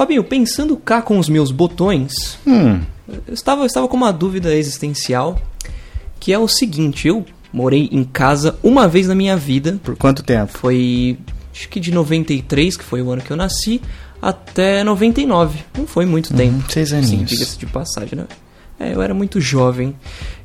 Fabinho, pensando cá com os meus botões, Hum, eu estava, eu estava com uma dúvida existencial, que é o seguinte, eu morei em casa uma vez na minha vida, por quanto tempo? foi acho que de 93, que foi o ano que eu nasci, até 99. Não foi muito tempo. seis Sim, aninhos. diga-se de passagem, né? É, eu era muito jovem.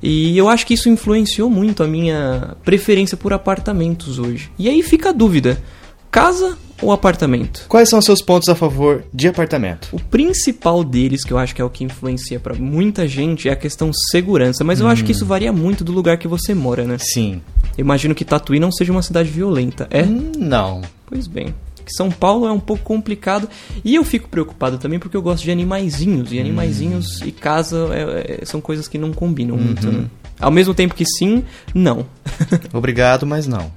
E eu acho que isso influenciou muito a minha preferência por apartamentos hoje. E aí fica a dúvida: casa ou apartamento? Quais são os seus pontos a favor de apartamento? O principal deles, que eu acho que é o que influencia pra muita gente, é a questão segurança. Mas eu acho que isso varia muito do lugar que você mora, né? Sim. Eu imagino que Tatuí não seja uma cidade violenta. É? Hum, Não. Pois bem. Que São Paulo é um pouco complicado. E eu fico preocupado também porque eu gosto de animaizinhos. E animaizinhos e casa é- é- são coisas que não combinam muito, né? Ao mesmo tempo que sim, não. Obrigado, mas não.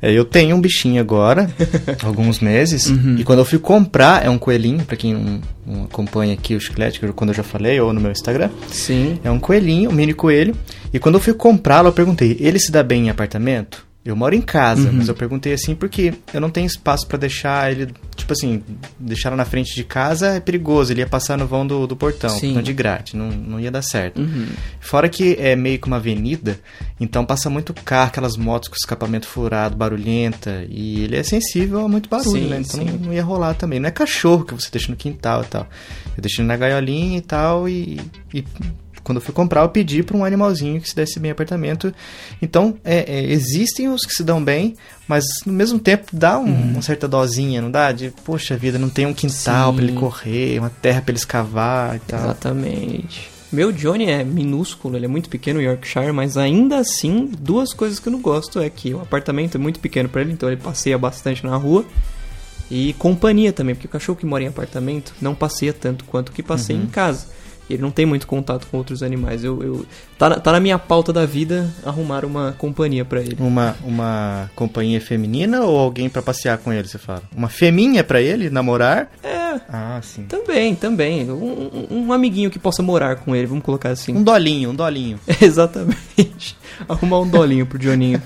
É, eu tenho um bichinho agora, alguns meses, e quando eu fui comprar, é um coelhinho, pra quem não, não acompanha aqui o chiclete, quando eu já falei, ou no meu Instagram, Sim. é um coelhinho, um mini coelho, e quando eu fui comprá-lo, eu perguntei, ele se dá bem em apartamento? Eu moro em casa, mas eu perguntei assim porque eu não tenho espaço pra deixar ele, tipo assim, deixar na frente de casa é perigoso, ele ia passar no vão do, do portão, Sim. portão de grade, não, não ia dar certo. Uhum. Fora que é meio que uma avenida, então passa muito carro, aquelas motos com escapamento furado, barulhenta, e ele é sensível a muito barulho, Sim, né? Então sim. não ia rolar também. Não é cachorro que você deixa no quintal e tal. Eu deixei ele na gaiolinha e tal, e, e quando eu fui comprar, eu pedi para um animalzinho que se desse bem em apartamento. Então, é, é, existem os que se dão bem, mas no mesmo tempo dá um- uma certa dosinha, não dá? De, poxa vida, não tem um quintal para ele correr, uma terra para ele escavar e tal. Exatamente. Meu Johnny é minúsculo, ele é muito pequeno, Yorkshire, mas ainda assim, duas coisas que eu não gosto é que o apartamento é muito pequeno pra ele, então ele passeia bastante na rua. E companhia também, porque o cachorro que mora em apartamento não passeia tanto quanto que passeia em casa. Ele não tem muito contato com outros animais. Eu, eu tá, na, tá na minha pauta da vida arrumar uma companhia pra ele. Uma, uma companhia feminina ou alguém pra passear com ele, você fala? Uma feminha pra ele namorar? É, Ah, sim. também, também. Um, um- um amiguinho que possa morar com ele, vamos colocar assim. Um dolinho, um dolinho. Exatamente. Arrumar um dolinho pro Johninho.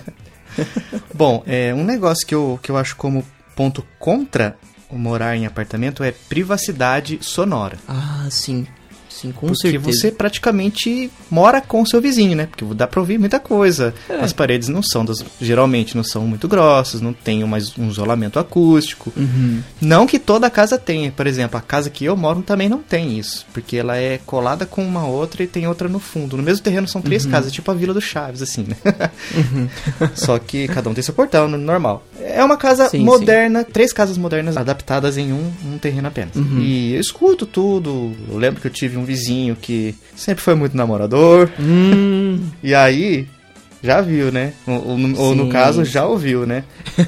Bom, é, um negócio que eu, que eu acho como ponto contra o morar em apartamento é privacidade sonora. Ah, sim. Sim, com porque certeza. você praticamente mora com o seu vizinho, né? Porque dá pra ouvir muita coisa. É. As paredes não são, das, geralmente não são muito grossas, não tem mais um isolamento acústico. Uhum. Não que toda casa tenha, por exemplo, a casa que eu moro também não tem isso, porque ela é colada com uma outra e tem outra no fundo. No mesmo terreno são três casas, tipo a Vila do Chaves, assim, né? Só que cada um tem seu portão, no- normal. É uma casa Sim, moderna, três casas modernas adaptadas em um, um terreno apenas. E eu escuto tudo. Eu lembro que eu tive um vizinho que sempre foi muito namorador, Hum, e aí. Já viu, né? Ou, ou no- caso, já ouviu, né?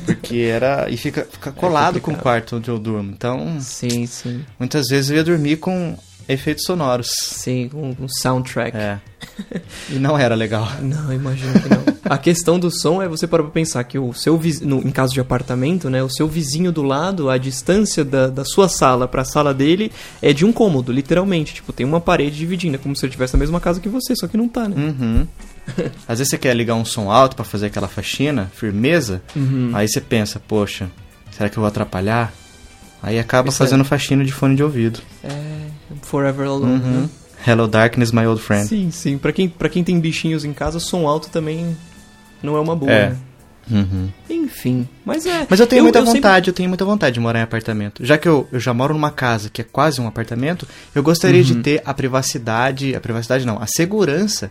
Porque era. E fica, fica colado com o quarto onde eu durmo. Então, sim, sim. muitas vezes eu ia dormir com efeitos sonoros. Sim, um, um soundtrack. É. E não era legal. Não, imagino que não. A questão do som é você parar pra pensar que o seu vizinho, em caso de apartamento, né, o seu vizinho do lado, a distância da, da sua sala pra sala dele é de um cômodo, literalmente. Tipo, tem uma parede dividindo, é como se ele estivesse na mesma casa que você, só que não tá, né? Uhum. Às vezes você quer ligar um som alto pra fazer aquela faxina, firmeza, Uhum. aí você pensa, poxa, será que eu vou atrapalhar? Aí acaba Isso é. fazendo faxina de fone de ouvido. É. Forever Alone, Uhum. né? Hello Darkness, my old friend. Sim, sim. Pra quem, pra quem tem bichinhos em casa, som alto também não é uma boa, É. né? Uhum. Enfim, mas é. Mas eu tenho muita sempre- vontade, eu tenho muita vontade de morar em apartamento. Já que eu, eu já moro numa casa que é quase um apartamento, eu gostaria de Uhum. ter a privacidade, a privacidade não, a segurança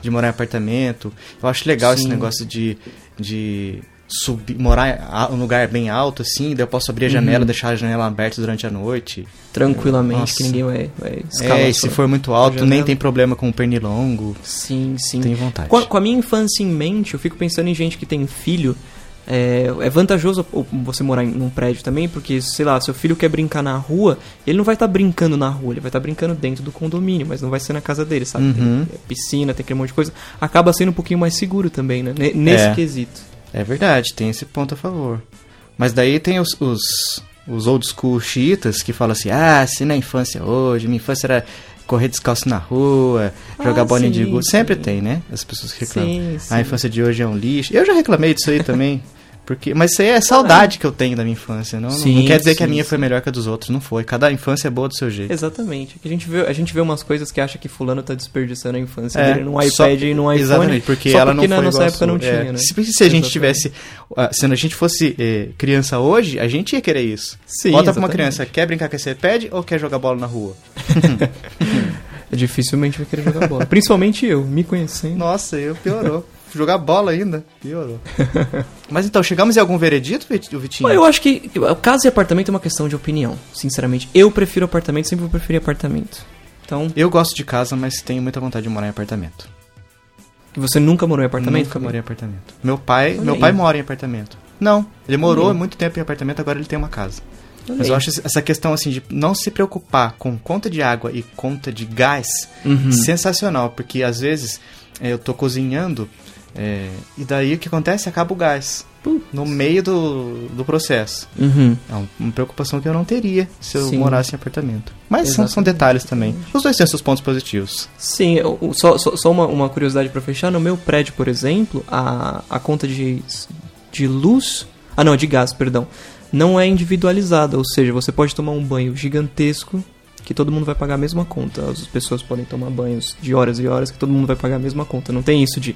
de morar em apartamento. Eu acho legal esse Sim. negócio de, de subir, morar em um lugar bem alto, assim, daí eu posso abrir a janela, Uhum. deixar a janela aberta durante a noite. Tranquilamente, Nossa. que ninguém vai, vai escalar. É, e se for muito alto, nem tem problema com o pernilongo. Sim, sim. Tenho vontade. Com a, com a minha infância em mente, eu fico pensando em gente que tem filho. É, é vantajoso você morar em num prédio também, porque, sei lá, seu filho quer brincar na rua, ele não vai estar brincando na rua, ele vai estar brincando dentro do condomínio, mas não vai ser na casa dele, sabe? Uhum. Tem, é, piscina, tem aquele monte de coisa. Acaba sendo um pouquinho mais seguro também, né? Ne- Nesse É. quesito. É verdade, tem esse ponto a favor. Mas daí tem os, os, os old school chiitas que falam assim: ah, se na infância hoje, minha infância era correr descalço na rua, jogar Ah, bolinha de gude. Sempre tem, né? As pessoas que reclamam. Sim, sim. A infância de hoje é um lixo. Eu já reclamei disso aí também. Porque, mas isso aí é saudade que eu tenho da minha infância. Não, Sim, não quer dizer que a sim, minha sim. foi melhor que a dos outros. Não foi. Cada infância é boa do seu jeito. Exatamente. A gente vê, a gente vê umas coisas que acha que fulano tá desperdiçando a infância É, dele num só- iPad e num iPhone. Exatamente, porque só ela porque não na nossa época não. É, tinha, né? Se, se a gente Exatamente. tivesse. ah, Se a gente fosse eh, criança hoje, a gente ia querer isso. Sim, Bota pra uma criança, quer brincar com esse iPad ou quer jogar bola na rua? Dificilmente vai querer jogar bola. Principalmente eu, me conhecendo. Nossa, eu piorou. Jogar bola ainda, piorou. Mas então, chegamos em algum veredito, Vit- Vitinho? Eu acho que casa e apartamento é uma questão de opinião, sinceramente. Eu prefiro apartamento, sempre vou preferir apartamento. Então, Eu gosto de casa, mas tenho muita vontade de morar em apartamento. você nunca morou em apartamento? Nunca morei em apartamento. Meu pai, Olha meu aí. pai mora em apartamento. Não, ele morou Olha muito tempo em apartamento, agora ele tem uma casa. Olha Mas eu acho essa questão assim de não se preocupar com conta de água e conta de gás Uhum. sensacional, porque às vezes é, eu tô cozinhando é, e daí o que acontece? Acaba o gás Putz. no meio do, do processo. Uhum. É um- uma preocupação que eu não teria se eu Sim. morasse em apartamento. Mas são, são detalhes também. Os dois têm seus pontos positivos. Sim, eu- só, só, só uma, uma curiosidade pra fechar. No meu prédio, por exemplo, a, a conta de, de luz. Ah, não, de gás, perdão. Não é individualizada, ou seja, você pode tomar um banho gigantesco que todo mundo vai pagar a mesma conta. As pessoas podem tomar banhos de horas e horas que todo mundo vai pagar a mesma conta. Não tem isso de,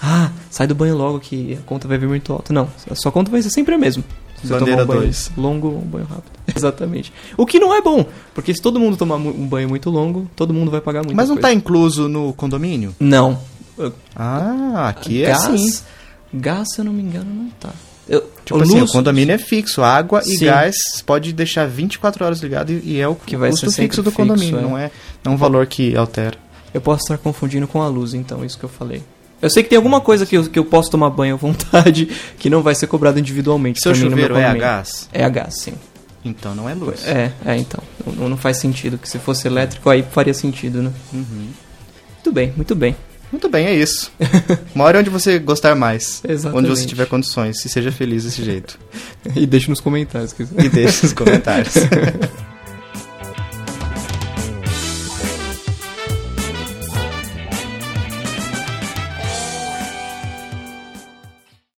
ah, sai do banho logo que a conta vai vir muito alta. Não, a sua conta vai ser sempre a mesma. Se Bandeira tomar um banho dois. longo ou um banho rápido. Exatamente. O que não é bom, porque se todo mundo tomar um banho muito longo, todo mundo vai pagar muito. Mas não tá incluso no condomínio? Não. Ah, aqui é gás, assim. Gás, se eu não me engano, não tá. Eu, Tipo assim, o condomínio é fixo, água e Sim. gás pode deixar 24 horas ligado e, e é o Que vai custo fixo do fixo, condomínio, é. não é, não é um valor que altera. Eu posso estar confundindo com a luz, então, isso que eu falei. Eu sei que tem alguma coisa que eu, que eu posso tomar banho à vontade que não vai ser cobrado individualmente. Seu chuveiro é a gás? É a gás, sim. Então não é luz. É, é, então. Não, não faz sentido que se fosse elétrico aí faria sentido, né? Uhum. Muito bem, muito bem. Muito bem, é isso. Mora onde você gostar mais. Exatamente. Onde você tiver condições. E seja feliz desse jeito. E deixe nos comentários. quiser. E deixe nos comentários.